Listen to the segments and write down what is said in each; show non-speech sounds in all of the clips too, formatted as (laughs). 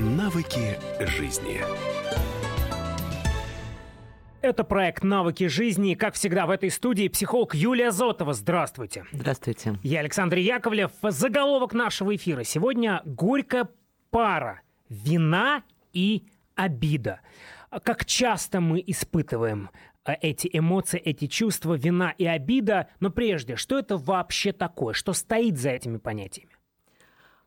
Навыки жизни. Это проект «Навыки жизни». Как всегда, в этой студии психолог Юлия Зотова. Здравствуйте. Здравствуйте. Я Александр Яковлев. Заголовок нашего эфира. Сегодня горькая пара. Вина и обида. Как часто мы испытываем э, эти эмоции, эти чувства, вина и обида. Но прежде, что это вообще такое? Что стоит за этими понятиями?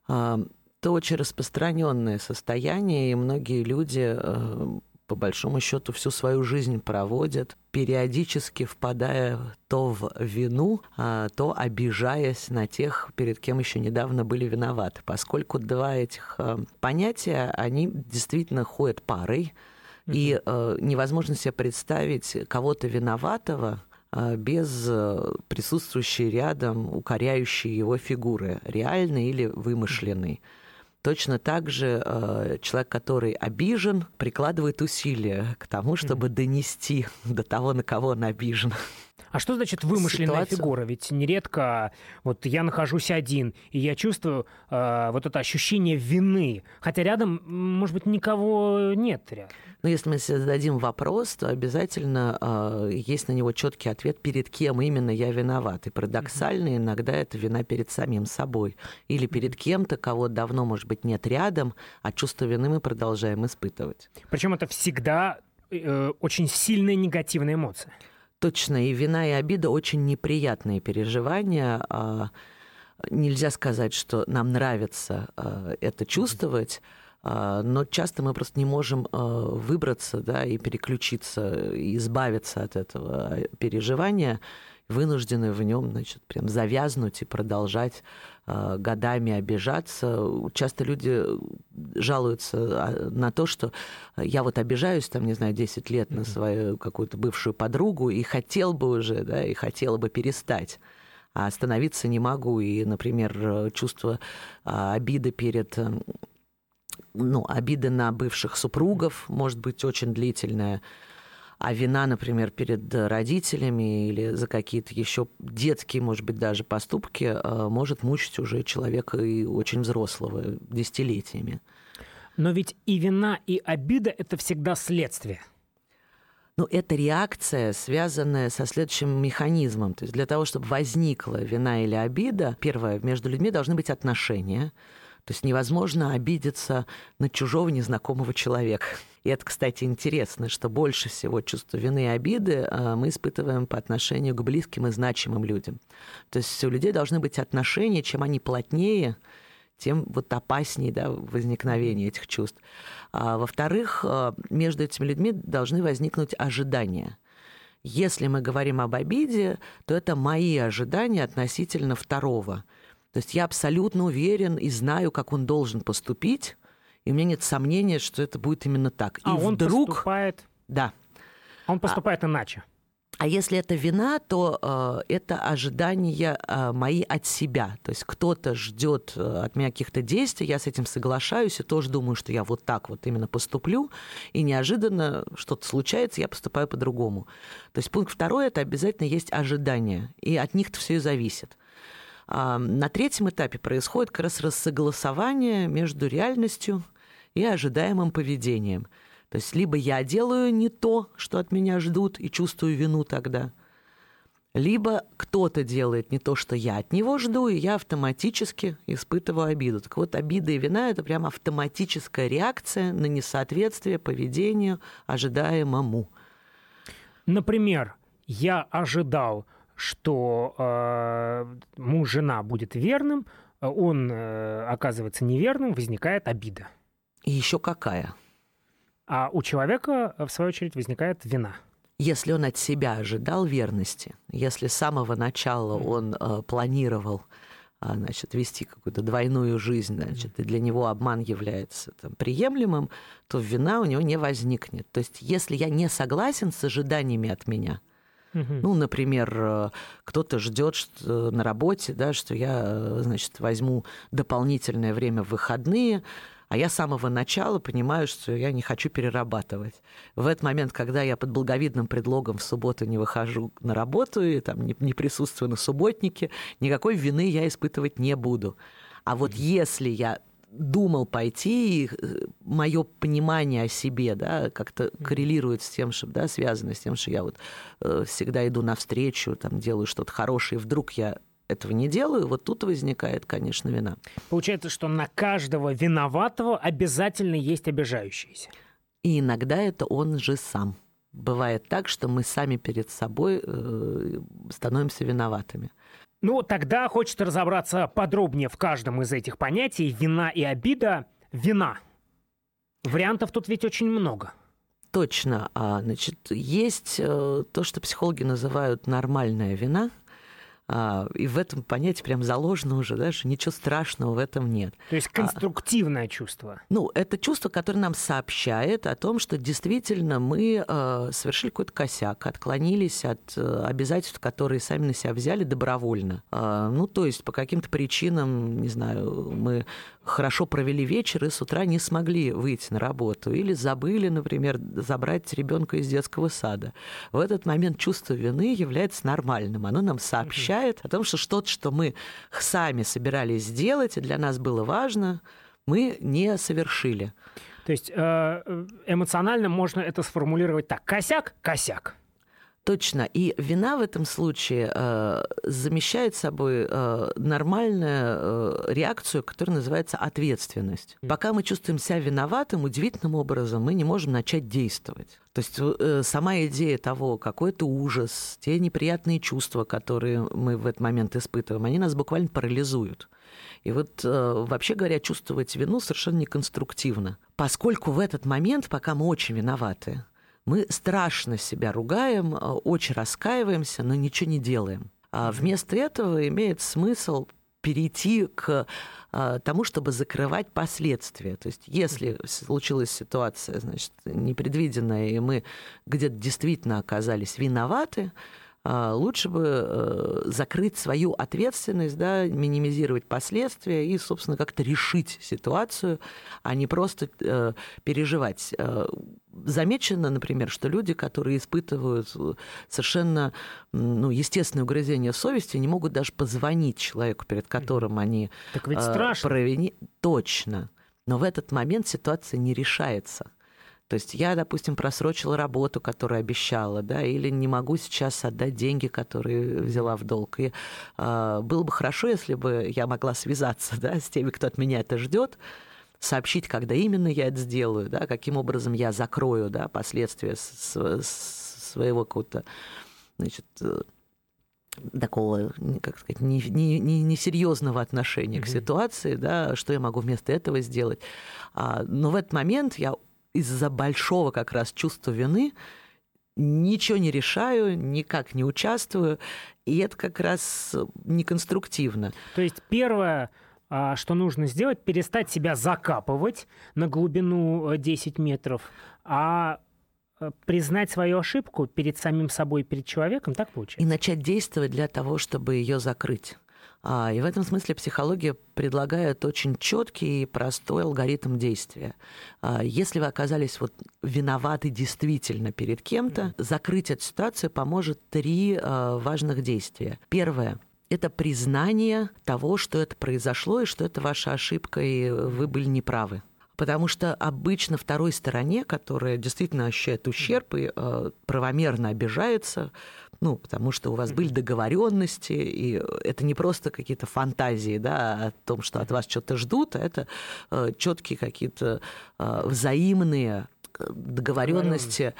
А, это очень распространенное состояние, и многие люди э, по большому счету всю свою жизнь проводят, периодически впадая то в вину, а, то обижаясь на тех, перед кем еще недавно были виноваты. Поскольку два этих э, понятия, они действительно ходят парой, и э, невозможно себе представить кого-то виноватого, без присутствующей рядом укоряющей его фигуры, реальной или вымышленной. Точно так же э, человек, который обижен, прикладывает усилия к тому, чтобы донести до того, на кого он обижен. А что значит вымышленная Ситуация? фигура? Ведь нередко вот я нахожусь один, и я чувствую э, вот это ощущение вины, хотя рядом, может быть, никого нет рядом. Но если мы себе зададим вопрос, то обязательно э, есть на него четкий ответ, перед кем именно я виноват. И парадоксально mm-hmm. иногда это вина перед самим собой или перед кем-то, кого давно, может быть, нет рядом, а чувство вины мы продолжаем испытывать. Причем это всегда э, очень сильная негативная эмоция. Точно, и вина, и обида очень неприятные переживания. А, нельзя сказать, что нам нравится а, это чувствовать, а, но часто мы просто не можем выбраться да, и переключиться, и избавиться от этого переживания вынуждены в нем, значит, прям завязнуть и продолжать годами обижаться. Часто люди жалуются а, на то, что я вот обижаюсь, там, не знаю, 10 лет на свою какую-то бывшую подругу и хотел бы уже, да, и хотела бы перестать а остановиться не могу. И, например, чувство а, обиды перед ну, обиды на бывших супругов может быть очень длительная а вина, например, перед родителями или за какие-то еще детские, может быть, даже поступки э, может мучить уже человека и очень взрослого десятилетиями. Но ведь и вина, и обида – это всегда следствие. Ну, это реакция, связанная со следующим механизмом. То есть для того, чтобы возникла вина или обида, первое, между людьми должны быть отношения – то есть невозможно обидеться на чужого незнакомого человека. И это, кстати, интересно, что больше всего чувство вины и обиды а, мы испытываем по отношению к близким и значимым людям. То есть у людей должны быть отношения, чем они плотнее, тем вот опаснее да, возникновение этих чувств. А, во-вторых, а, между этими людьми должны возникнуть ожидания. Если мы говорим об обиде, то это мои ожидания относительно второго – то есть я абсолютно уверен и знаю, как он должен поступить, и у меня нет сомнения, что это будет именно так. А и он вдруг... поступает... Да. Он поступает а... иначе. А если это вина, то э, это ожидания э, мои от себя. То есть кто-то ждет э, от меня каких-то действий, я с этим соглашаюсь и тоже думаю, что я вот так вот именно поступлю, и неожиданно что-то случается, я поступаю по-другому. То есть пункт второй – это обязательно есть ожидания, и от них-то все и зависит. А, на третьем этапе происходит как раз рассогласование между реальностью и ожидаемым поведением. То есть либо я делаю не то, что от меня ждут, и чувствую вину тогда, либо кто-то делает не то, что я от него жду, и я автоматически испытываю обиду. Так вот, обида и вина – это прям автоматическая реакция на несоответствие поведению ожидаемому. Например, я ожидал, что э, муж жена будет верным, он э, оказывается неверным, возникает обида. И еще какая? А у человека, в свою очередь, возникает вина. Если он от себя ожидал верности, если с самого начала он э, планировал э, значит, вести какую-то двойную жизнь, значит, и для него обман является там, приемлемым, то вина у него не возникнет. То есть, если я не согласен с ожиданиями от меня – ну, например, э, кто-то ждет на работе, да, что я, э, значит, возьму дополнительное время в выходные, а я с самого начала понимаю, что я не хочу перерабатывать. В этот момент, когда я под благовидным предлогом в субботу не выхожу на работу и там не, не присутствую на субботнике, никакой вины я испытывать не буду. А вот если я думал пойти, и мое понимание о себе, да, как-то коррелирует с тем, что, да, связано с тем, что я вот э, всегда иду навстречу, там, делаю что-то хорошее, и вдруг я этого не делаю, вот тут возникает, конечно, вина. Получается, что на каждого виноватого обязательно есть обижающийся. И иногда это он же сам. Бывает так, что мы сами перед собой э, становимся виноватыми. Ну, тогда хочется разобраться подробнее в каждом из этих понятий. Вина и обида. Вина. Вариантов тут ведь очень много. Точно. А, значит, есть э, то, что психологи называют нормальная вина – и в этом понятии прям заложено уже, да, что ничего страшного в этом нет. То есть конструктивное а, чувство. Ну, это чувство, которое нам сообщает о том, что действительно мы э, совершили какой-то косяк, отклонились от э, обязательств, которые сами на себя взяли добровольно. Э, ну, то есть по каким-то причинам, не знаю, мы хорошо провели вечер и с утра не смогли выйти на работу или забыли, например, забрать ребенка из детского сада. В этот момент чувство вины является нормальным. Оно нам сообщает о том, что что-то, что мы сами собирались сделать, и для нас было важно, мы не совершили. То есть э, эмоционально можно это сформулировать так. Косяк – косяк. Точно. И вина в этом случае э, замещает собой э, нормальную э, реакцию, которая называется ответственность. Пока мы чувствуем себя виноватым, удивительным образом мы не можем начать действовать. То есть э, сама идея того, какой это ужас, те неприятные чувства, которые мы в этот момент испытываем, они нас буквально парализуют. И вот, э, вообще говоря, чувствовать вину совершенно неконструктивно. Поскольку в этот момент, пока мы очень виноваты, мы страшно себя ругаем, а, очень раскаиваемся, но ничего не делаем. А вместо этого имеет смысл перейти к а, тому, чтобы закрывать последствия. То есть, если случилась ситуация, значит, непредвиденная, и мы где-то действительно оказались виноваты, лучше бы э, закрыть свою ответственность, да, минимизировать последствия и, собственно, как-то решить ситуацию, а не просто э, переживать. Э, замечено, например, что люди, которые испытывают совершенно ну, естественное угрызение совести, не могут даже позвонить человеку, перед которым они так ведь страшно. провини... Точно. Но в этот момент ситуация не решается. То есть я, допустим, просрочила работу, которую обещала, да, или не могу сейчас отдать деньги, которые взяла в долг. И э, было бы хорошо, если бы я могла связаться (laughs) да, с теми, кто от меня это ждет, сообщить, когда именно я это сделаю, да, каким образом я закрою да, последствия с, с своего какого-то значит, э, такого, как сказать, несерьезного не, не, не отношения mm-hmm. к ситуации, да, что я могу вместо этого сделать. А, но в этот момент я из-за большого как раз чувства вины ничего не решаю, никак не участвую, и это как раз неконструктивно. То есть первое, а, что нужно сделать, перестать себя закапывать на глубину 10 э, метров, а э, признать свою ошибку перед самим собой, перед человеком, так получается? И начать действовать для того, чтобы ее закрыть. А, и в этом смысле психология предлагает очень четкий и простой алгоритм действия. А, если вы оказались вот виноваты действительно перед кем-то, закрыть эту ситуацию поможет три а, важных действия. Первое это признание того, что это произошло и что это ваша ошибка, и вы были неправы. Потому что обычно второй стороне, которая действительно ощущает ущерб и э, правомерно обижается, ну, потому что у вас были договоренности, и это не просто какие-то фантазии, да, о том, что от вас что-то ждут, а это э, четкие какие-то э, взаимные э, договоренности.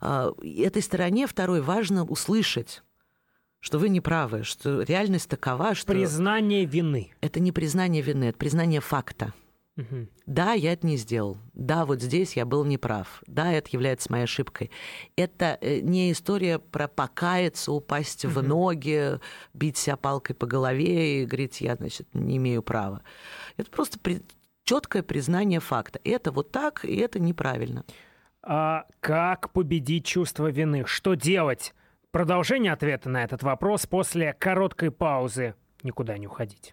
Э, этой стороне второй важно услышать что вы не правы, что реальность такова, что... Признание вины. Это не признание вины, это признание факта. Угу. Да, я это не сделал. Да, вот здесь я был неправ. Да, это является моей ошибкой. Это э, не история про покаяться, упасть угу. в ноги, бить себя палкой по голове и говорить, я, значит, не имею права. Это просто при... четкое признание факта. Это вот так, и это неправильно. А как победить чувство вины? Что делать? Продолжение ответа на этот вопрос после короткой паузы. Никуда не уходить.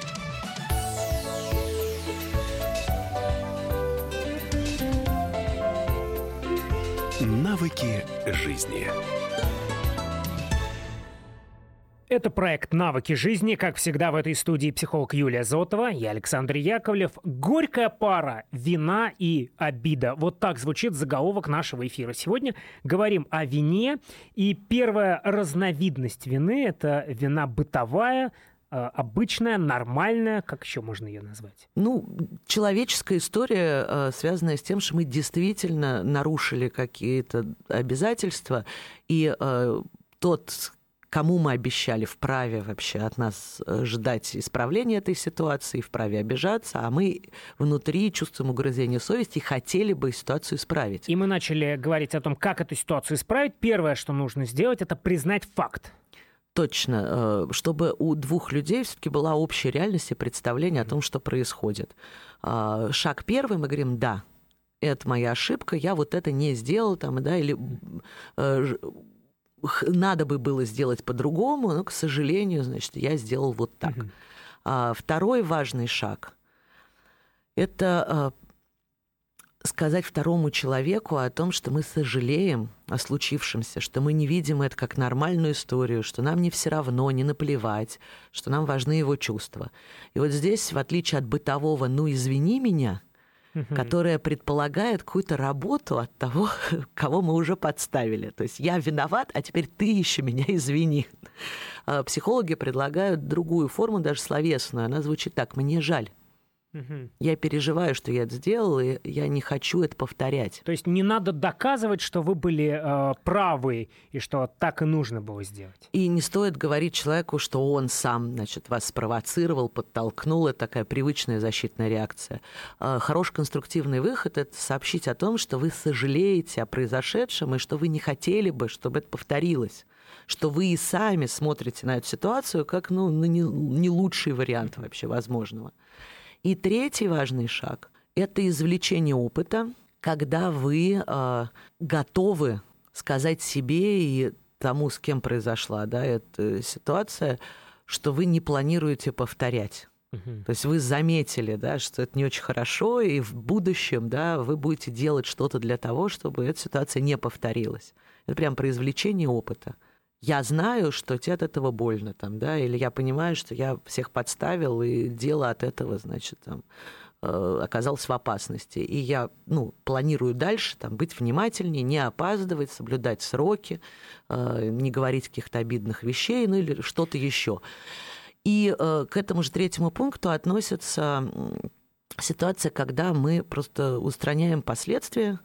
Навыки жизни. Это проект «Навыки жизни». Как всегда, в этой студии психолог Юлия Зотова, я Александр Яковлев. Горькая пара «Вина и обида». Вот так звучит заголовок нашего эфира. Сегодня говорим о вине. И первая разновидность вины – это вина бытовая, обычная, нормальная, как еще можно ее назвать? Ну, человеческая история, э, связанная с тем, что мы действительно нарушили какие-то обязательства, и э, тот, кому мы обещали вправе вообще от нас э, ждать исправления этой ситуации, вправе обижаться, а мы внутри чувствуем угрызение совести и хотели бы ситуацию исправить. И мы начали говорить о том, как эту ситуацию исправить. Первое, что нужно сделать, это признать факт. Точно, э, чтобы у двух людей все-таки была общая реальность и представление о том, что происходит. А, шаг первый, мы говорим, да, это моя ошибка, я вот это не сделал, там, да, или э, надо бы было сделать по-другому, но, к сожалению, значит, я сделал вот так. Угу. А, второй важный шаг – это а, сказать второму человеку о том, что мы сожалеем о случившемся, что мы не видим это как нормальную историю, что нам не все равно, не наплевать, что нам важны его чувства. И вот здесь, в отличие от бытового «ну, извини меня», угу. которая предполагает какую-то работу от того, (laughs) кого мы уже подставили. То есть я виноват, а теперь ты еще меня (laughs) извини. А психологи предлагают другую форму, даже словесную. Она звучит так: мне жаль. Угу. Я переживаю, что я это сделал, и я не хочу это повторять. То есть не надо доказывать, что вы были э, правы и что так и нужно было сделать. И не стоит говорить человеку, что он сам, значит, вас спровоцировал, подтолкнул. Это такая привычная защитная реакция. Э, хороший конструктивный выход – это сообщить о том, что вы сожалеете о произошедшем и что вы не хотели бы, чтобы это повторилось что вы и сами смотрите на эту ситуацию как ну, не, не лучший вариант вообще возможного. И третий важный шаг – это извлечение опыта, когда вы э, готовы сказать себе и тому, с кем произошла да, эта ситуация, что вы не планируете повторять. Угу. То есть вы заметили, да, что это не очень хорошо, и в будущем да, вы будете делать что-то для того, чтобы эта ситуация не повторилась. Это прям про извлечение опыта я знаю, что тебе от этого больно, там, да, или я понимаю, что я всех подставил, и дело от этого, значит, там, э, оказалось в опасности. И я ну, планирую дальше там, быть внимательнее, не опаздывать, соблюдать сроки, э, не говорить каких-то обидных вещей, ну или что-то еще. И э, к этому же третьему пункту относится ситуация, когда мы просто устраняем последствия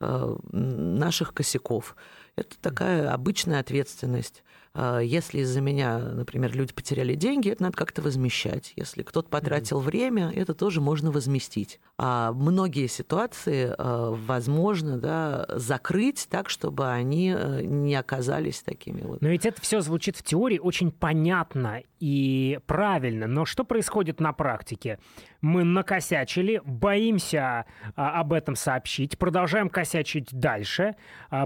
наших косяков. Это такая обычная ответственность. А, если из-за меня, например, люди потеряли деньги, это надо как-то возмещать. Если кто-то потратил mm-hmm. время, это тоже можно возместить. А многие ситуации а, возможно да, закрыть так, чтобы они э, не оказались такими вот. Но ведь это все звучит в теории очень понятно и правильно. Но что происходит на практике? Мы накосячили, боимся а, об этом сообщить, продолжаем косячить дальше,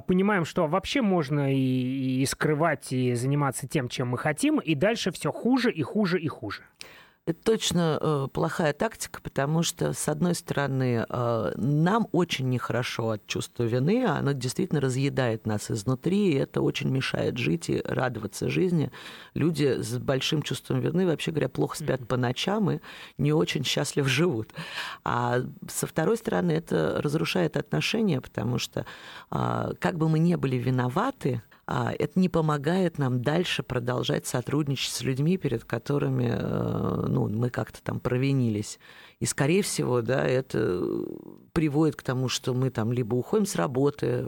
понимаем, что вообще можно и, и скрывать, и заниматься тем, чем мы хотим, и дальше все хуже и хуже и хуже. Это точно э, плохая тактика, потому что, с одной стороны, э, нам очень нехорошо от чувства вины, а оно действительно разъедает нас изнутри, и это очень мешает жить и радоваться жизни. Люди с большим чувством вины, вообще говоря, плохо спят по ночам и не очень счастливо живут. А со второй стороны, это разрушает отношения, потому что, э, как бы мы ни были виноваты, а, это не помогает нам дальше продолжать сотрудничать с людьми, перед которыми э, ну, мы как-то там провинились. И, скорее всего, да, это приводит к тому, что мы там либо уходим с работы,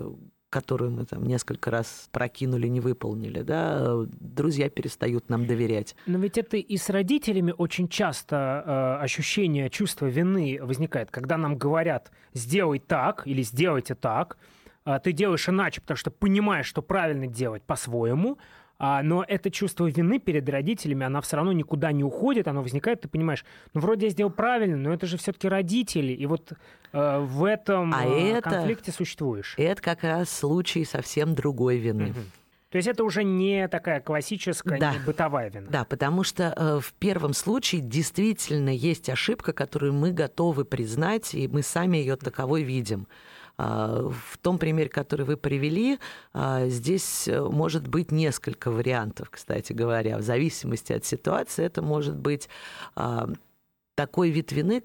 которую мы там несколько раз прокинули, не выполнили, да, друзья перестают нам доверять. Но ведь это и с родителями очень часто э, ощущение чувства вины возникает, когда нам говорят «сделай так» или «сделайте так», э, ты делаешь иначе, потому что понимаешь, что правильно делать по-своему, а, но это чувство вины перед родителями, она все равно никуда не уходит, оно возникает, ты понимаешь, ну вроде я сделал правильно, но это же все-таки родители, и вот э, в этом а э, это, конфликте существуешь. Это как раз случай совсем другой вины. Угу. То есть это уже не такая классическая, да. не бытовая вина. Да, потому что э, в первом случае действительно есть ошибка, которую мы готовы признать, и мы сами ее таковой видим. А, в том примере, который вы привели, а, здесь э, может быть несколько вариантов, кстати говоря. В зависимости от ситуации это может быть а, такой вид вины,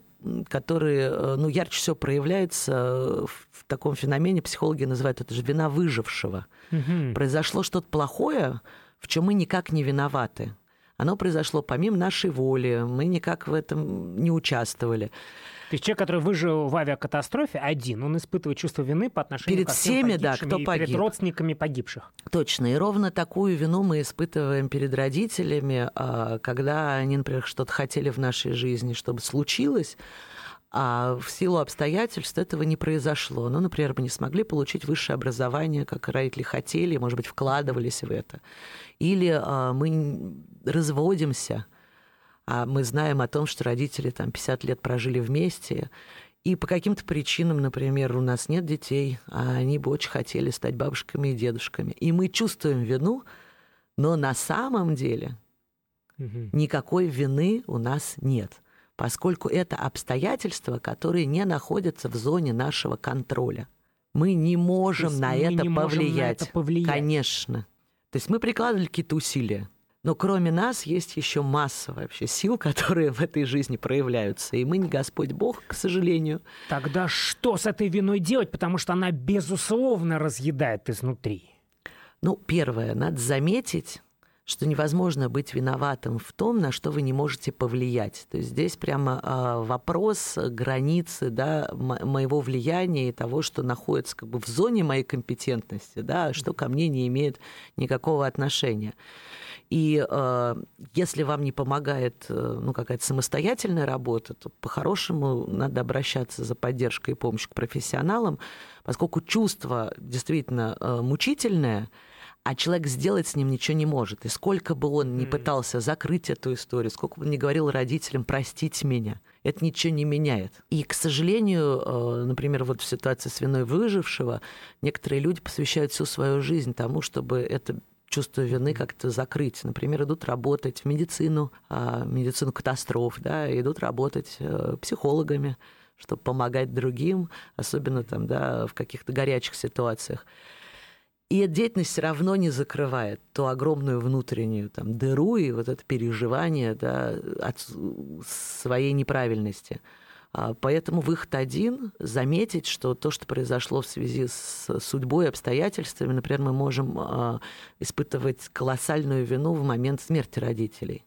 который э, ну, ярче всего проявляется в таком феномене, психологи называют это же вина выжившего. Угу. Произошло что-то плохое, в чем мы никак не виноваты. Оно произошло помимо нашей воли, мы никак в этом не участвовали. То есть человек, который выжил в авиакатастрофе, один, он испытывает чувство вины по отношению перед ко всем всеми, да, кто и погиб. перед родственниками погибших. Точно. И ровно такую вину мы испытываем перед родителями, а, когда они, например, что-то хотели в нашей жизни, чтобы случилось, а в силу обстоятельств этого не произошло. Ну, например, мы не смогли получить высшее образование, как родители хотели, может быть, вкладывались в это. Или а, мы разводимся, а мы знаем о том, что родители там 50 лет прожили вместе, и по каким-то причинам, например, у нас нет детей, а они бы очень хотели стать бабушками и дедушками. И мы чувствуем вину, но на самом деле угу. никакой вины у нас нет, поскольку это обстоятельства, которые не находятся в зоне нашего контроля. Мы не можем, на, мы это не можем на это повлиять. Конечно. То есть мы прикладывали какие-то усилия. Но кроме нас есть еще масса вообще сил, (laughs) которые в этой жизни проявляются. И мы не Господь Бог, к сожалению. Тогда что с этой виной делать? Потому что она, безусловно, разъедает изнутри. Ну, первое, надо заметить, что невозможно быть виноватым в том, на что вы не можете повлиять. То есть здесь прямо э, вопрос границы да, моего влияния и того, что находится как бы в зоне моей компетентности, да, что ко мне не имеет никакого отношения. И э, если вам не помогает э, ну, какая-то самостоятельная работа, то по-хорошему надо обращаться за поддержкой и помощью к профессионалам, поскольку чувство действительно э, мучительное, а человек сделать с ним ничего не может. И сколько бы он ни пытался закрыть эту историю, сколько бы он ни говорил родителям «простите меня», это ничего не меняет. И, к сожалению, э, например, вот в ситуации с виной выжившего, некоторые люди посвящают всю свою жизнь тому, чтобы это чувство вины как-то закрыть. Например, идут работать в медицину, а, медицину катастроф, да, идут работать э, психологами, чтобы помогать другим, особенно там, да, в каких-то горячих ситуациях. И эта деятельность все равно не закрывает ту огромную внутреннюю там, дыру и вот это переживание да, от своей неправильности. А, поэтому выход один – заметить, что то, что произошло в связи с судьбой, обстоятельствами, например, мы можем а, испытывать колоссальную вину в момент смерти родителей.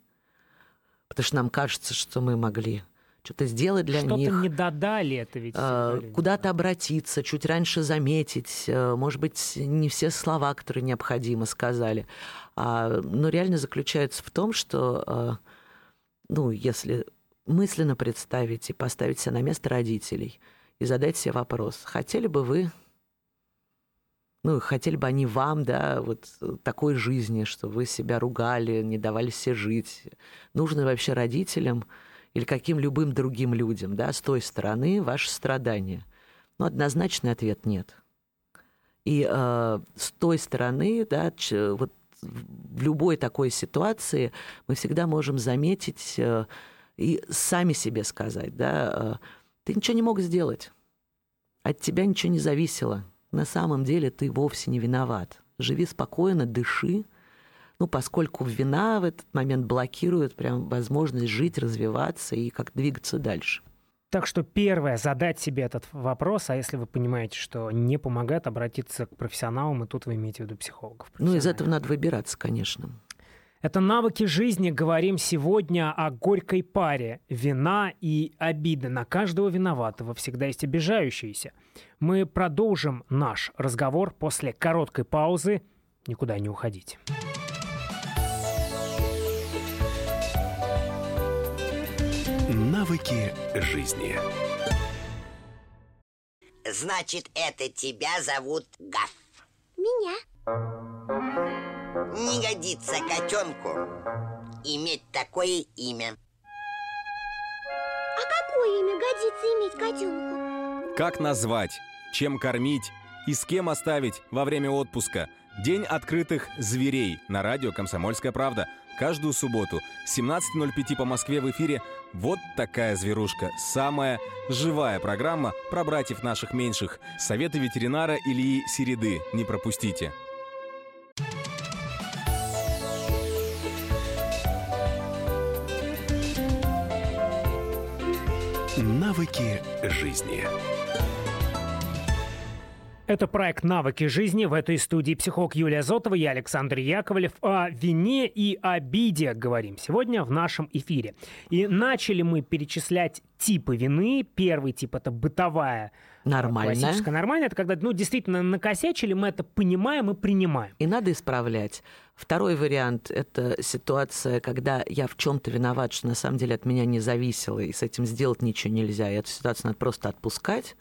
Потому что нам кажется, что мы могли что-то сделать для что них. Что-то не додали это ведь. А, куда-то обратиться, чуть раньше заметить. Может быть, не все слова, которые необходимо, сказали. Но реально заключается в том, что ну, если мысленно представить и поставить себя на место родителей и задать себе вопрос, хотели бы вы, ну, хотели бы они вам, да, вот такой жизни, что вы себя ругали, не давали себе жить. Нужно вообще родителям или каким любым другим людям, да, с той стороны ваше страдание? Ну, однозначный ответ нет. И э, с той стороны, да, вот в любой такой ситуации мы всегда можем заметить э, и сами себе сказать, да, э, ты ничего не мог сделать, от тебя ничего не зависело. На самом деле ты вовсе не виноват. Живи спокойно, дыши. Ну, поскольку вина в этот момент блокирует прям возможность жить, развиваться и как двигаться дальше. Так что первое, задать себе этот вопрос, а если вы понимаете, что не помогает, обратиться к профессионалам, и тут вы имеете в виду психологов. Ну, из этого надо выбираться, конечно. Это «Навыки жизни». Говорим сегодня о горькой паре. Вина и обида. На каждого виноватого всегда есть обижающиеся. Мы продолжим наш разговор после короткой паузы. Никуда не уходить. Навыки жизни. Значит, это тебя зовут Гаф. Меня. Не годится котенку иметь такое имя. А какое имя годится иметь котенку? Как назвать, чем кормить и с кем оставить во время отпуска. День открытых зверей на радио «Комсомольская правда». Каждую субботу 17.05 по Москве в эфире «Вот такая зверушка». Самая живая программа про братьев наших меньших. Советы ветеринара Ильи Середы. Не пропустите. Навыки жизни. Это проект «Навыки жизни». В этой студии психолог Юлия Зотова, я Александр Яковлев. О вине и обиде говорим сегодня в нашем эфире. И начали мы перечислять типы вины. Первый тип – это бытовая, Нормальная. классическая нормальная. Это когда, ну, действительно накосячили, мы это понимаем и принимаем. И надо исправлять. Второй вариант – это ситуация, когда я в чем-то виноват, что на самом деле от меня не зависело, и с этим сделать ничего нельзя. И эту ситуацию надо просто отпускать.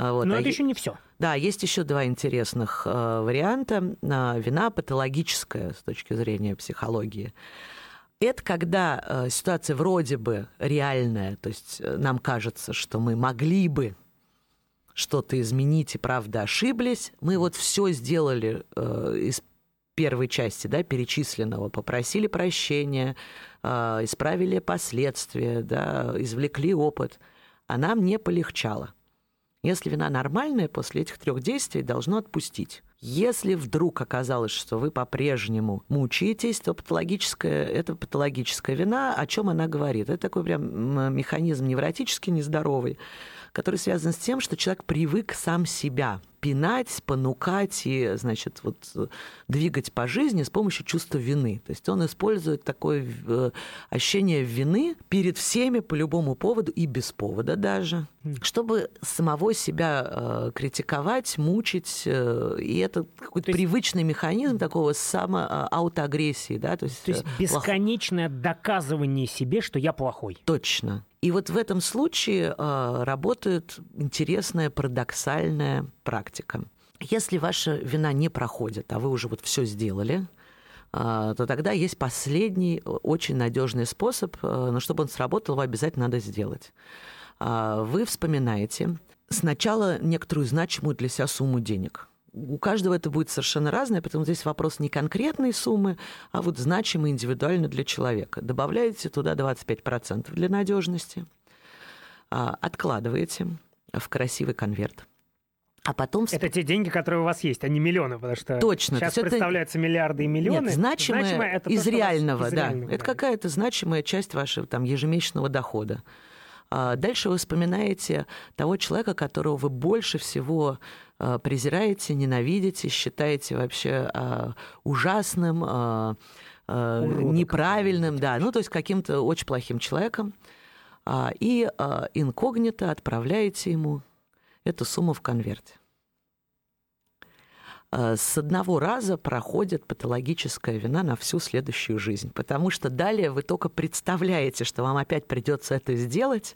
А Вот. Но А это е- еще не все. Да, есть еще два интересных э, варианта. А, Вина патологическая с точки зрения психологии. Это когда э, ситуация вроде бы реальная, то есть э, нам кажется, что мы могли бы что-то изменить и правда ошиблись. Мы вот все сделали э, из первой части, да, перечисленного, попросили прощения, э, исправили последствия, да, извлекли опыт, а нам не полегчало. Если вина нормальная, после этих трех действий должно отпустить. Если вдруг оказалось, что вы по-прежнему мучаетесь, то патологическая, это патологическая вина. О чем она говорит? Это такой прям механизм невротически нездоровый, который связан с тем, что человек привык сам себя пинать, понукать и, значит, вот э, двигать по жизни с помощью чувства вины. То есть он использует такое э, ощущение вины перед всеми по любому поводу и без повода даже, чтобы самого себя э, критиковать, мучить. и это какой-то То есть- привычный механизм такого самоаутоагрессии, да, то есть, То есть э, плох- бесконечное доказывание себе, что я плохой. Точно. И вот в этом случае э, работает интересная парадоксальная практика. Если ваша вина не проходит, а вы уже вот все сделали, э, то тогда есть последний очень надежный способ, э, но чтобы он сработал, его обязательно надо сделать. А, Вы вспоминаете сначала некоторую значимую для себя сумму денег. У каждого это будет совершенно разное, поэтому здесь вопрос не конкретной суммы, а вот значимой индивидуально для человека. Добавляете туда 25% для надежности, а, откладываете в красивый конверт. А потом Это те деньги, которые у вас есть, а не миллионы, потому что Точно. сейчас То это- представляются миллиарды и миллионы. Нет, значимое, Значимое это то, из что у вас реального, из да. реального, это какая-то значимая часть вашего там, ежемесячного дохода. А Дальше вы вспоминаете того человека, которого вы больше всего а, презираете, ненавидите, считаете вообще а, ужасным, Уродом неправильным, да, ну то есть каким-то очень плохим человеком. И инкогнито отправляете ему эту сумму в конверте. Э, с одного раза проходит патологическая вина на всю следующую жизнь, потому что далее вы только представляете, что вам опять придется это сделать,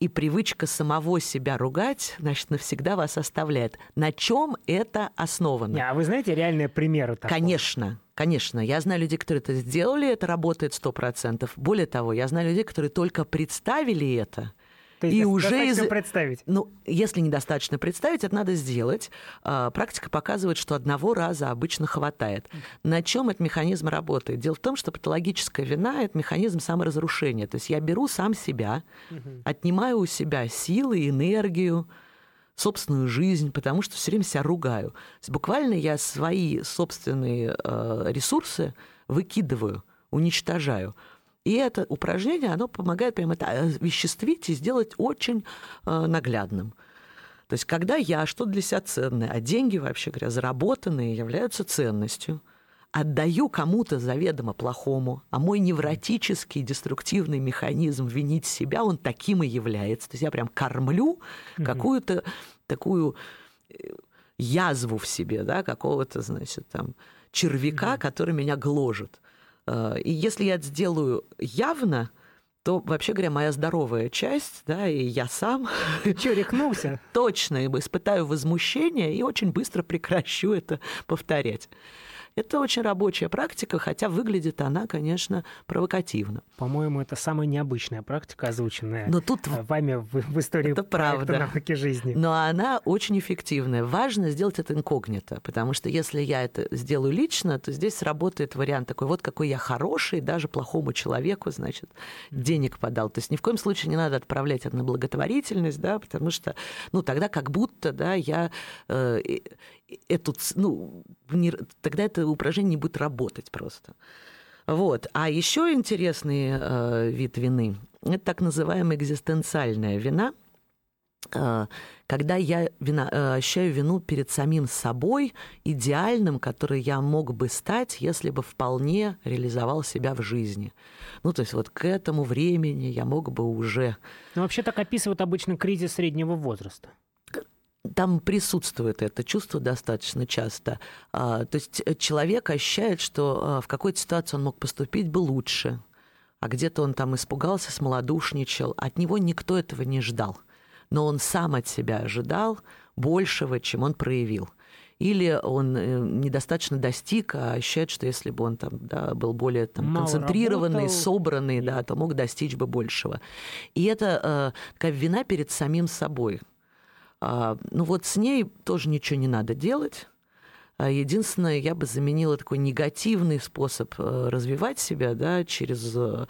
и привычка самого себя ругать, значит, навсегда вас оставляет. На чем это основано? Не, А вы знаете реальные примеры такого? Конечно, конечно. Я знаю людей, которые это сделали, это работает 100%. Более того, я знаю людей, которые только представили это, То есть и уже из- представить. ну, если недостаточно представить, это надо сделать. А, Практика показывает, что одного раза обычно хватает. На чем этот механизм работает? Дело в том, что патологическая вина – это механизм саморазрушения. То есть я беру сам себя, отнимаю у себя силы, энергию, собственную жизнь, потому что все время себя ругаю. Буквально я свои собственные э, ресурсы выкидываю, уничтожаю. И это упражнение, оно помогает прямо это веществить и сделать очень э, наглядным. То есть, когда я что для себя ценное, а деньги, вообще говоря, заработанные, являются ценностью, отдаю кому-то заведомо плохому, а мой невротический деструктивный механизм винить себя, он таким и является. То есть я прям кормлю какую-то такую э, язву в себе, да, какого-то, значит, там червяка, который меня гложет. Э, и если я это сделаю явно, то, вообще говоря, моя здоровая часть, да, и я сам... (laughs) Че, рехнулся? (laughs) Точно, испытаю возмущение и очень быстро прекращу это повторять. Это очень рабочая практика, хотя выглядит она, конечно, провокативно. По-моему, это самая необычная практика, озвученная Но тут э, вами в, в истории это правда. науки жизни. Но она очень эффективная. Важно сделать это инкогнито, потому что если я это сделаю лично, то здесь сработает вариант такой, вот какой я хороший, даже плохому человеку, значит, денег подал. То есть ни в коем случае не надо отправлять это на благотворительность, да, потому что, ну, тогда как будто, да, я э, эту, ну, не, тогда это упражнение не будет работать просто. Вот. А еще интересный э, вид вины – это так называемая экзистенциальная вина, э, когда я вина, э, ощущаю вину перед самим собой, идеальным, который я мог бы стать, если бы вполне реализовал себя в жизни. Ну, то есть вот к этому времени я мог бы уже... Ну, вообще так описывают обычно кризис среднего возраста там присутствует это чувство достаточно часто. А, то есть э, человек ощущает, что а, в какой-то ситуации он мог поступить бы лучше, а где-то он там испугался, смолодушничал. От него никто этого не ждал. Но он сам от себя ожидал большего, чем он проявил. Или он э, недостаточно достиг, а ощущает, что если бы он там, да, был более там, концентрированный, работал. собранный, да, то мог достичь бы большего. И это э, такая вина перед самим собой. А, ну вот с ней тоже ничего не надо делать. А единственное, я бы заменила такой негативный способ э, развивать себя да, через э,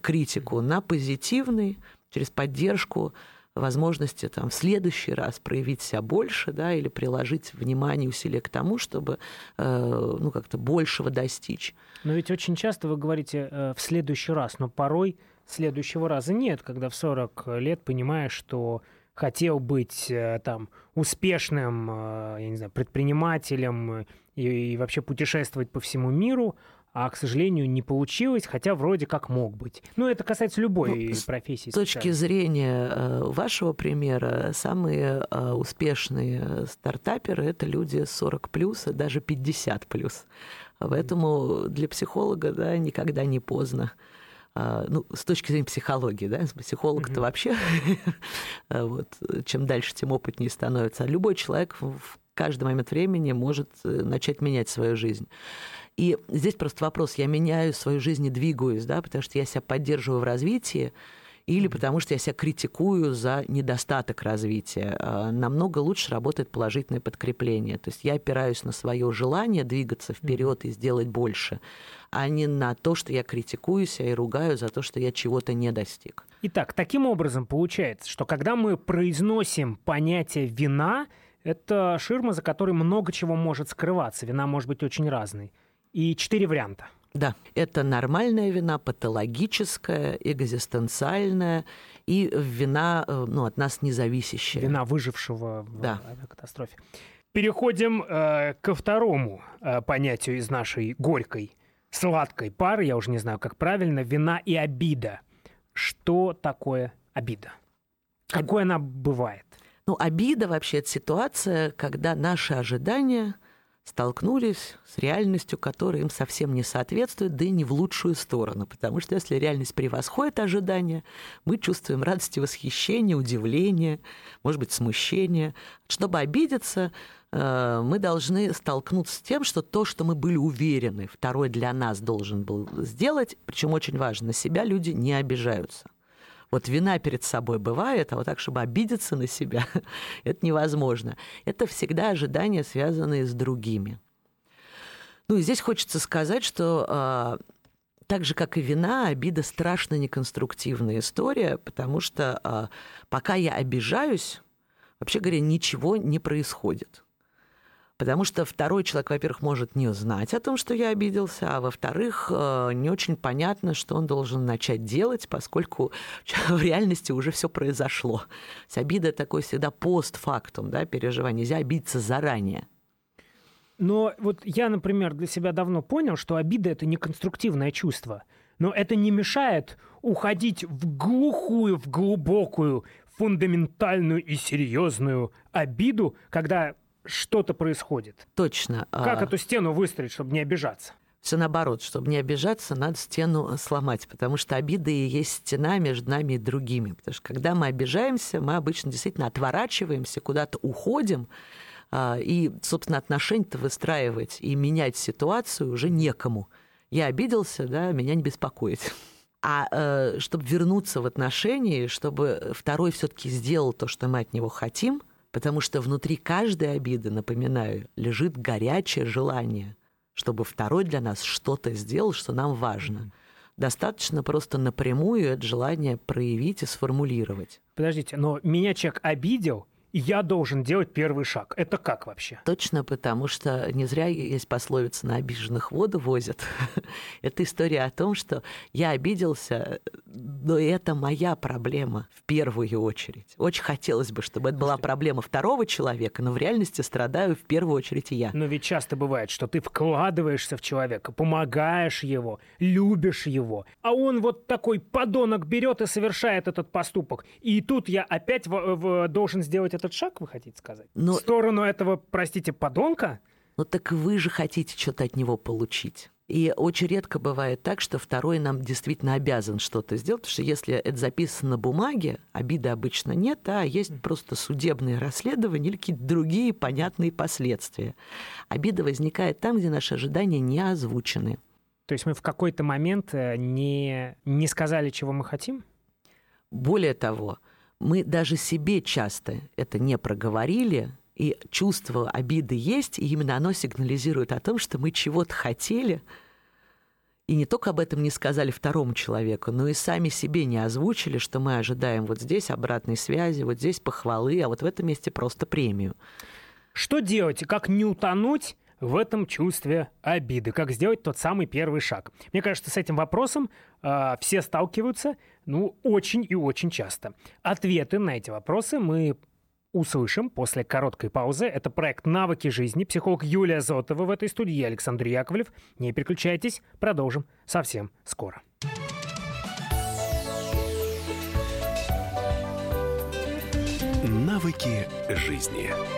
критику на позитивный, через поддержку возможности там, в следующий раз проявить себя больше, да, или приложить внимание, усилия к тому, чтобы э, ну, как-то большего достичь. Но ведь очень часто вы говорите э, «в следующий раз», но порой следующего раза нет, когда в 40 лет понимаешь, что хотел быть э, там успешным, э, я не знаю, предпринимателем и, и вообще путешествовать по всему миру, а, к сожалению, не получилось, хотя вроде как мог быть. Ну, это касается любой ну, профессии. С точки зрения э, вашего примера, самые успешные стартаперы – это люди 40 плюс, а даже 50 плюс. Поэтому для психолога да, никогда не поздно. А, ну, с точки зрения психологии, да, психолог-то mm-hmm. вообще, (laughs) вот, чем дальше, тем опытнее становится. А любой человек в каждый момент времени может э, начать менять свою жизнь. И здесь просто вопрос, я меняю свою жизнь и двигаюсь, да, потому что я себя поддерживаю в развитии, или потому что я себя критикую за недостаток развития. А, намного лучше работает положительное подкрепление. То есть я опираюсь на свое желание двигаться вперед и сделать больше, а не на то, что я критикую себя и ругаю за то, что я чего-то не достиг. Итак, таким образом получается, что когда мы произносим понятие вина, это ширма, за которой много чего может скрываться. Вина может быть очень разной. И четыре варианта. Да, это нормальная вина, патологическая, экзистенциальная и вина э, ну, от нас независящая. Вина выжившего в да. авиакатастрофе. Переходим э, ко второму э, понятию из нашей горькой, сладкой пары, я уже не знаю, как правильно, вина и обида. Что такое обида? Какой она бывает? Ну, обида вообще это ситуация, когда наши ожидания – столкнулись с реальностью, которая им совсем не соответствует, да и не в лучшую сторону. Потому что если реальность превосходит ожидания, мы чувствуем радость и восхищение, удивление, может быть, смущение. Чтобы обидеться, э, мы должны столкнуться с тем, что то, что мы были уверены, второй для нас должен был сделать, причем очень важно, на себя люди не обижаются. Вот вина перед собой бывает, а вот так, чтобы обидеться на себя, (laughs) это невозможно. Это всегда ожидания, связанные с другими. Ну и здесь хочется сказать, что э, так же, как и вина, обида страшно неконструктивная история, потому что э, пока я обижаюсь, вообще говоря, ничего не происходит. Потому что второй человек, во-первых, может не знать о том, что я обиделся, а во-вторых, э, не очень понятно, что он должен начать делать, поскольку (laughs) в реальности уже все произошло. С обида такой всегда постфактум, да, переживание. Нельзя обидеться заранее. Но вот я, например, для себя давно понял, что обида это не конструктивное чувство. Но это не мешает уходить в глухую, в глубокую, фундаментальную и серьезную обиду, когда что-то происходит. Точно. Как А, эту стену выстроить, чтобы не обижаться? Все наоборот, чтобы не обижаться, надо стену сломать, потому что обида и есть стена между нами и другими. Потому что когда мы обижаемся, мы обычно действительно отворачиваемся, куда-то уходим, а, и, собственно, отношения-то выстраивать и менять ситуацию уже некому. Я обиделся, да, меня не беспокоит. А э, чтобы вернуться в отношения, чтобы второй все-таки сделал то, что мы от него хотим, потому что внутри каждой обиды, напоминаю, лежит горячее желание, чтобы второй для нас что-то сделал, что нам важно. Достаточно просто напрямую это желание проявить и сформулировать. Подождите, но меня человек обидел, я должен делать первый шаг. Это как вообще? Точно потому, что не зря есть пословица «на обиженных воду возят». (laughs) это история о том, что я обиделся, но это моя проблема в первую очередь. Очень хотелось бы, чтобы это была проблема второго человека, но в реальности страдаю в первую очередь и я. Но ведь часто бывает, что ты вкладываешься в человека, помогаешь его, любишь его, а он вот такой подонок берет и совершает этот поступок. И тут я опять в- в- должен сделать этот шаг, вы хотите сказать? Но- В сторону этого, простите, подонка? Ну так вы же хотите что-то от него получить. И очень редко бывает так, что второй нам действительно обязан что-то сделать, потому что если это записано на бумаге, обиды обычно нет, а есть просто судебные расследования или какие-то другие понятные последствия. Обида возникает там, где наши ожидания не озвучены. То есть мы в какой-то момент э, не, не сказали, чего мы хотим? Более того, мы даже себе часто это не проговорили, и чувство обиды есть, и именно оно сигнализирует о том, что мы чего-то хотели, и не только об этом не сказали второму человеку, но и сами себе не озвучили, что мы ожидаем вот здесь обратной связи, вот здесь похвалы, а вот в этом месте просто премию. Что делать? Как не утонуть в этом чувстве обиды? Как сделать тот самый первый шаг? Мне кажется, с этим вопросом э, все сталкиваются, ну, очень и очень часто. Ответы на эти вопросы мы услышим после короткой паузы. Это проект «Навыки жизни». Психолог Юлия Зотова в этой студии, я Александр Яковлев. Не переключайтесь, продолжим совсем скоро. Навыки жизни.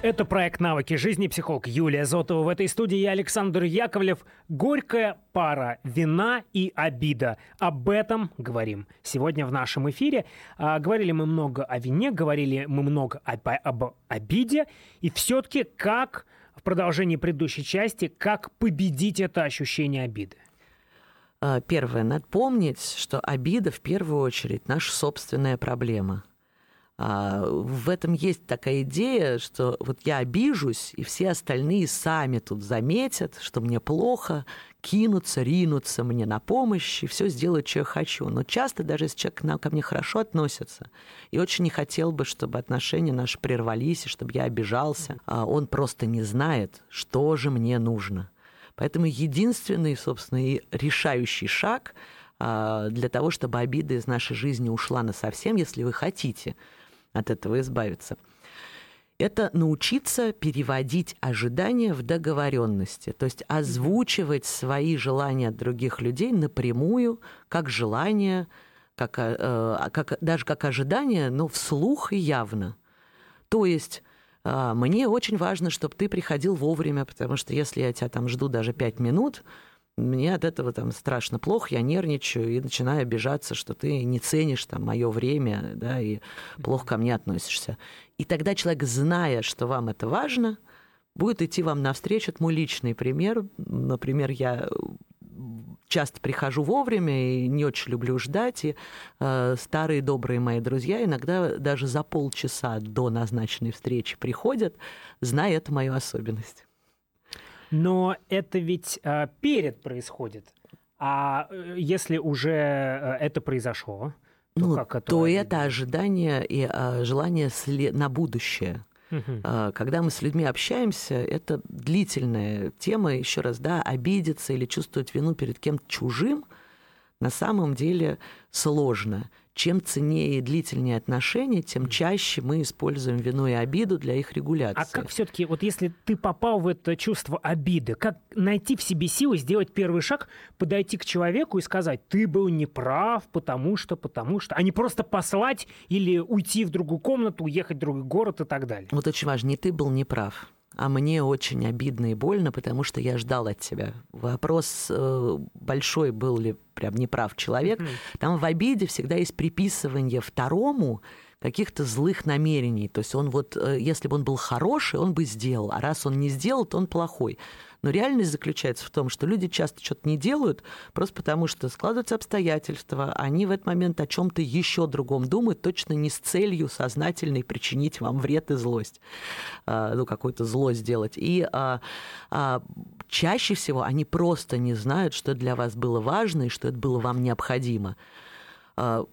Это проект «Навыки жизни», психолог Юлия Зотова. В этой студии я Александр Яковлев. Горькая пара, вина и обида. Об этом говорим сегодня в нашем эфире. А, говорили мы много о вине, говорили мы много об, об обиде. И все-таки как в продолжении предыдущей части, как победить это ощущение обиды? А, Первое, надо помнить, что обида в первую очередь наша собственная проблема. А, В этом есть такая идея, что вот я обижусь, и все остальные сами тут заметят, что мне плохо, кинутся, ринутся мне на помощь и все сделают, что я хочу. Но часто, даже если человек нам- ко мне хорошо относится, и очень не хотел бы, чтобы отношения наши прервались, и чтобы я обижался, а он просто не знает, что же мне нужно. Поэтому единственный, собственно, и решающий шаг а, для того, чтобы обида из нашей жизни ушла насовсем, если вы хотите от этого избавиться, это научиться переводить ожидания в договоренности, то есть озвучивать свои желания от других людей напрямую, как желание, как, э, э, как, даже как ожидание, но вслух и явно. То есть а, мне очень важно, чтобы ты приходил вовремя, потому что если я тебя там жду даже пять минут, мне от этого там страшно плохо, я нервничаю и начинаю обижаться, что ты не ценишь там мое время, да, и плохо ко мне относишься. И тогда человек, зная, что вам это важно, будет идти вам навстречу. Это мой личный пример. Например, я часто прихожу вовремя и не очень люблю ждать. И э, старые добрые мои друзья иногда даже за полчаса до назначенной встречи приходят, зная эту мою особенность. Но это ведь э, перед происходит. А э, если уже э, это произошло, то ну, как это? То это ожидание и э, желание след... на будущее. Угу. Когда мы с людьми общаемся, это длительная тема, еще раз, да, обидеться или чувствовать вину перед кем-то чужим на самом деле сложно чем ценнее и длительнее отношения, тем чаще мы используем вину и обиду для их регуляции. А как все-таки, вот если ты попал в это чувство обиды, как найти в себе силы сделать первый шаг, подойти к человеку и сказать, ты был неправ, потому что, потому что, а не просто послать или уйти в другую комнату, уехать в другой город и так далее. Вот очень важно, не ты был неправ а мне очень обидно и больно, потому что я ждал от тебя. Вопрос э, большой, был ли прям неправ человек. Там в обиде всегда есть приписывание второму каких-то злых намерений. То есть он вот, э, если бы он был хороший, он бы сделал, а раз он не сделал, то он плохой. Но реальность заключается в том, что люди часто что-то не делают, просто потому что складываются обстоятельства, они в этот момент о чем-то еще другом думают, точно не с целью сознательной причинить вам вред и злость, а, ну, какую-то зло сделать. И а, а, чаще всего они просто не знают, что для вас было важно и что это было вам необходимо.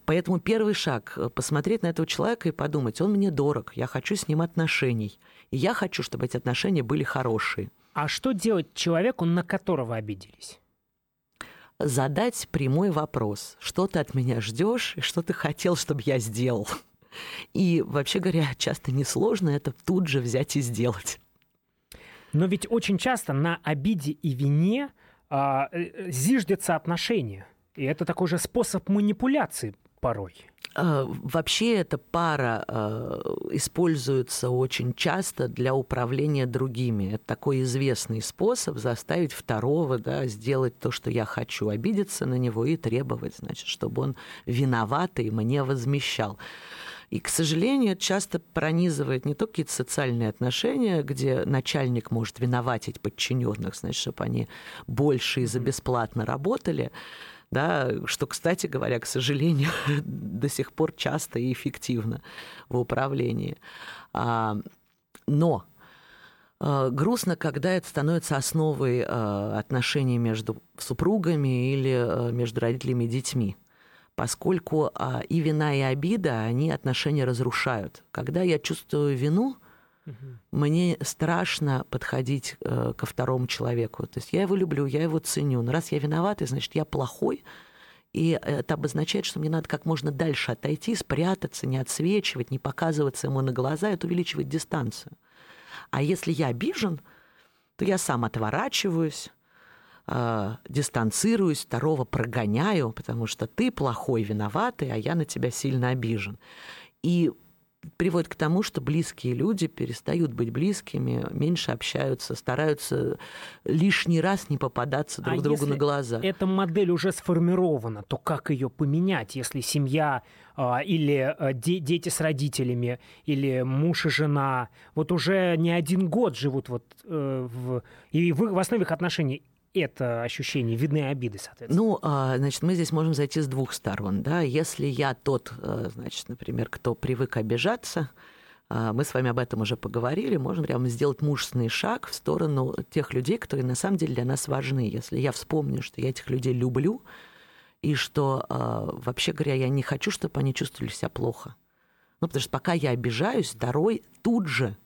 Поэтому первый шаг – посмотреть на этого человека и подумать, он мне дорог, я хочу с ним отношений, и я хочу, чтобы эти отношения были хорошие. А что делать человеку, на которого обиделись? Задать прямой вопрос. Что ты от меня ждешь и что ты хотел, чтобы я сделал? И, вообще говоря, часто несложно это тут же взять и сделать. Но ведь очень часто на обиде и вине а, э, зиждется отношения. И это такой же способ манипуляции порой. А, вообще эта пара а, используется очень часто для управления другими. Это такой известный способ заставить второго да, сделать то, что я хочу, обидеться на него и требовать, значит, чтобы он виноватый мне возмещал. И, к сожалению, это часто пронизывает не только какие-то социальные отношения, где начальник может виноватить подчиненных, значит, чтобы они больше и за бесплатно работали, да, что, кстати говоря, к сожалению, (laughs) до сих пор часто и эффективно в управлении. А, но а, грустно, когда это становится основой а, отношений между супругами или между родителями и детьми поскольку и вина, и обида, они отношения разрушают. Когда я чувствую вину, мне страшно подходить э, ко второму человеку. То есть я его люблю, я его ценю. Но раз я виноватый, значит, я плохой. И это обозначает, что мне надо как можно дальше отойти, спрятаться, не отсвечивать, не показываться ему на глаза. Это увеличивает дистанцию. А если я обижен, то я сам отворачиваюсь, э, дистанцируюсь, второго прогоняю, потому что ты плохой, виноватый, а я на тебя сильно обижен. И приводит к тому, что близкие люди перестают быть близкими, меньше общаются, стараются лишний раз не попадаться друг а другу на глаза. Эта модель уже сформирована, то как ее поменять, если семья а, или а, де- дети с родителями, или муж и жена вот уже не один год живут вот э, в, и в, в основе их отношений это ощущение видны обиды, соответственно? Ну, а, значит, мы здесь можем зайти с двух сторон. Да? Если я тот, э, значит, например, кто привык обижаться, а, мы с вами об этом уже поговорили, можем прямо сделать мужественный шаг в сторону тех людей, которые на самом деле для нас важны. Если я вспомню, что я этих людей люблю, и что, а, вообще говоря, я не хочу, чтобы они чувствовали себя плохо. Ну, потому что пока я обижаюсь, второй тут же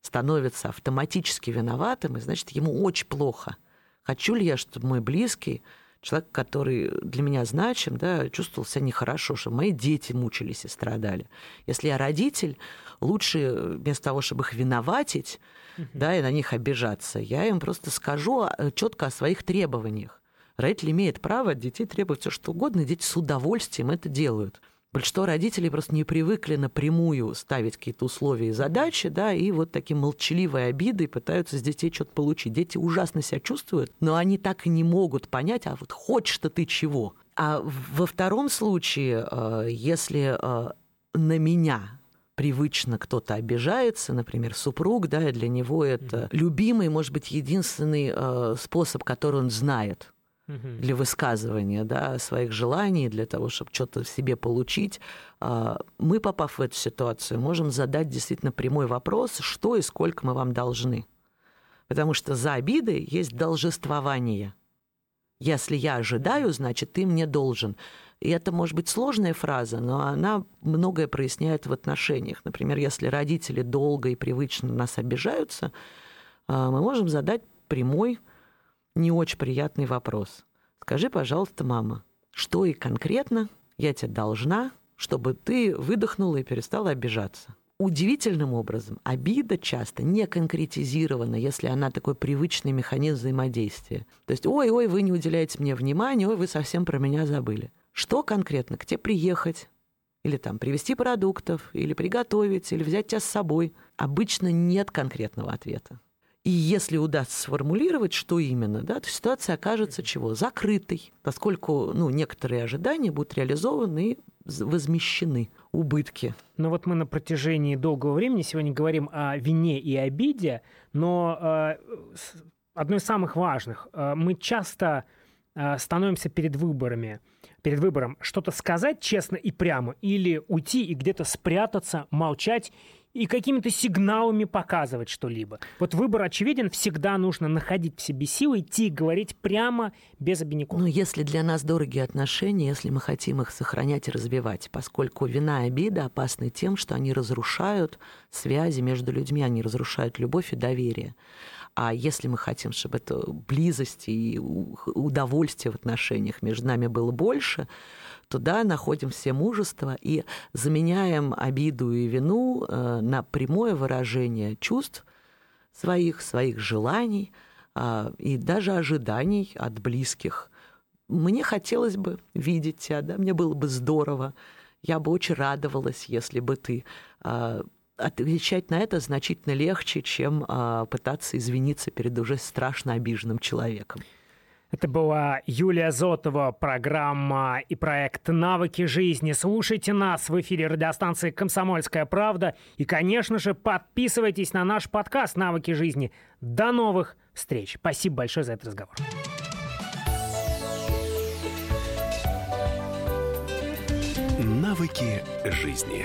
становится автоматически виноватым, и значит, ему очень плохо – Хочу ли я, чтобы мой близкий, человек, который для меня значим, да, чувствовал себя нехорошо, что мои дети мучились и страдали. Если я родитель, лучше вместо того, чтобы их виноватить, uh-huh. да, и на них обижаться, я им просто скажу а, четко о своих требованиях. Родитель имеет право от детей требовать все, что угодно, и дети с удовольствием это делают. Большинство родителей просто не привыкли напрямую ставить какие-то условия и задачи, да, и вот такие молчаливой обидой пытаются с детей что-то получить. Дети ужасно себя чувствуют, но они так и не могут понять, а вот хочешь-то ты чего. А во втором случае, э, если э, на меня привычно кто-то обижается, например, супруг, да, и для него это любимый, может быть, единственный э, способ, который он знает для высказывания да, своих желаний, для того, чтобы что-то в себе получить, а, мы, попав в эту ситуацию, можем задать действительно прямой вопрос, что и сколько мы вам должны. Потому что за обидой есть должествование. Если я ожидаю, значит, ты мне должен. И это может быть сложная фраза, но она многое проясняет в отношениях. Например, если родители долго и привычно нас обижаются, а, мы можем задать прямой, не очень приятный вопрос. Скажи, пожалуйста, мама, что и конкретно я тебе должна, чтобы ты выдохнула и перестала обижаться? Удивительным образом обида часто не конкретизирована, если она такой привычный механизм взаимодействия. То есть, ой-ой, вы не уделяете мне внимания, ой, вы совсем про меня забыли. Что конкретно? К тебе приехать? Или там привезти продуктов, или приготовить, или взять тебя с собой. Обычно нет конкретного ответа. И если удастся сформулировать, что именно, да, то ситуация окажется чего? Закрытой, поскольку ну, некоторые ожидания будут реализованы и возмещены убытки. Но вот мы на протяжении долгого времени сегодня говорим о вине и обиде, но э, одно из самых важных, э, мы часто э, становимся перед выборами, перед выбором что-то сказать честно и прямо или уйти и где-то спрятаться, молчать и какими-то сигналами показывать что-либо. Вот выбор очевиден, всегда нужно находить в себе силы, идти и говорить прямо, без обиняков. Ну, если для нас дорогие отношения, если мы хотим их сохранять и развивать, поскольку вина и обида опасны тем, что они разрушают связи между людьми, они разрушают любовь и доверие. А если мы хотим, чтобы это близость и удовольствие в отношениях между нами было больше, туда находим все мужество и заменяем обиду и вину э, на прямое выражение чувств своих, своих желаний а, и даже ожиданий от близких. Мне хотелось бы видеть тебя, да, мне было бы здорово. Я бы очень радовалась, если бы ты а, отвечать на это значительно легче, чем а, пытаться извиниться перед уже страшно обиженным человеком. Это была Юлия Зотова, программа и проект «Навыки жизни». Слушайте нас в эфире радиостанции «Комсомольская правда». И, конечно же, подписывайтесь на наш подкаст «Навыки жизни». До новых встреч. Спасибо большое за этот разговор. Навыки жизни.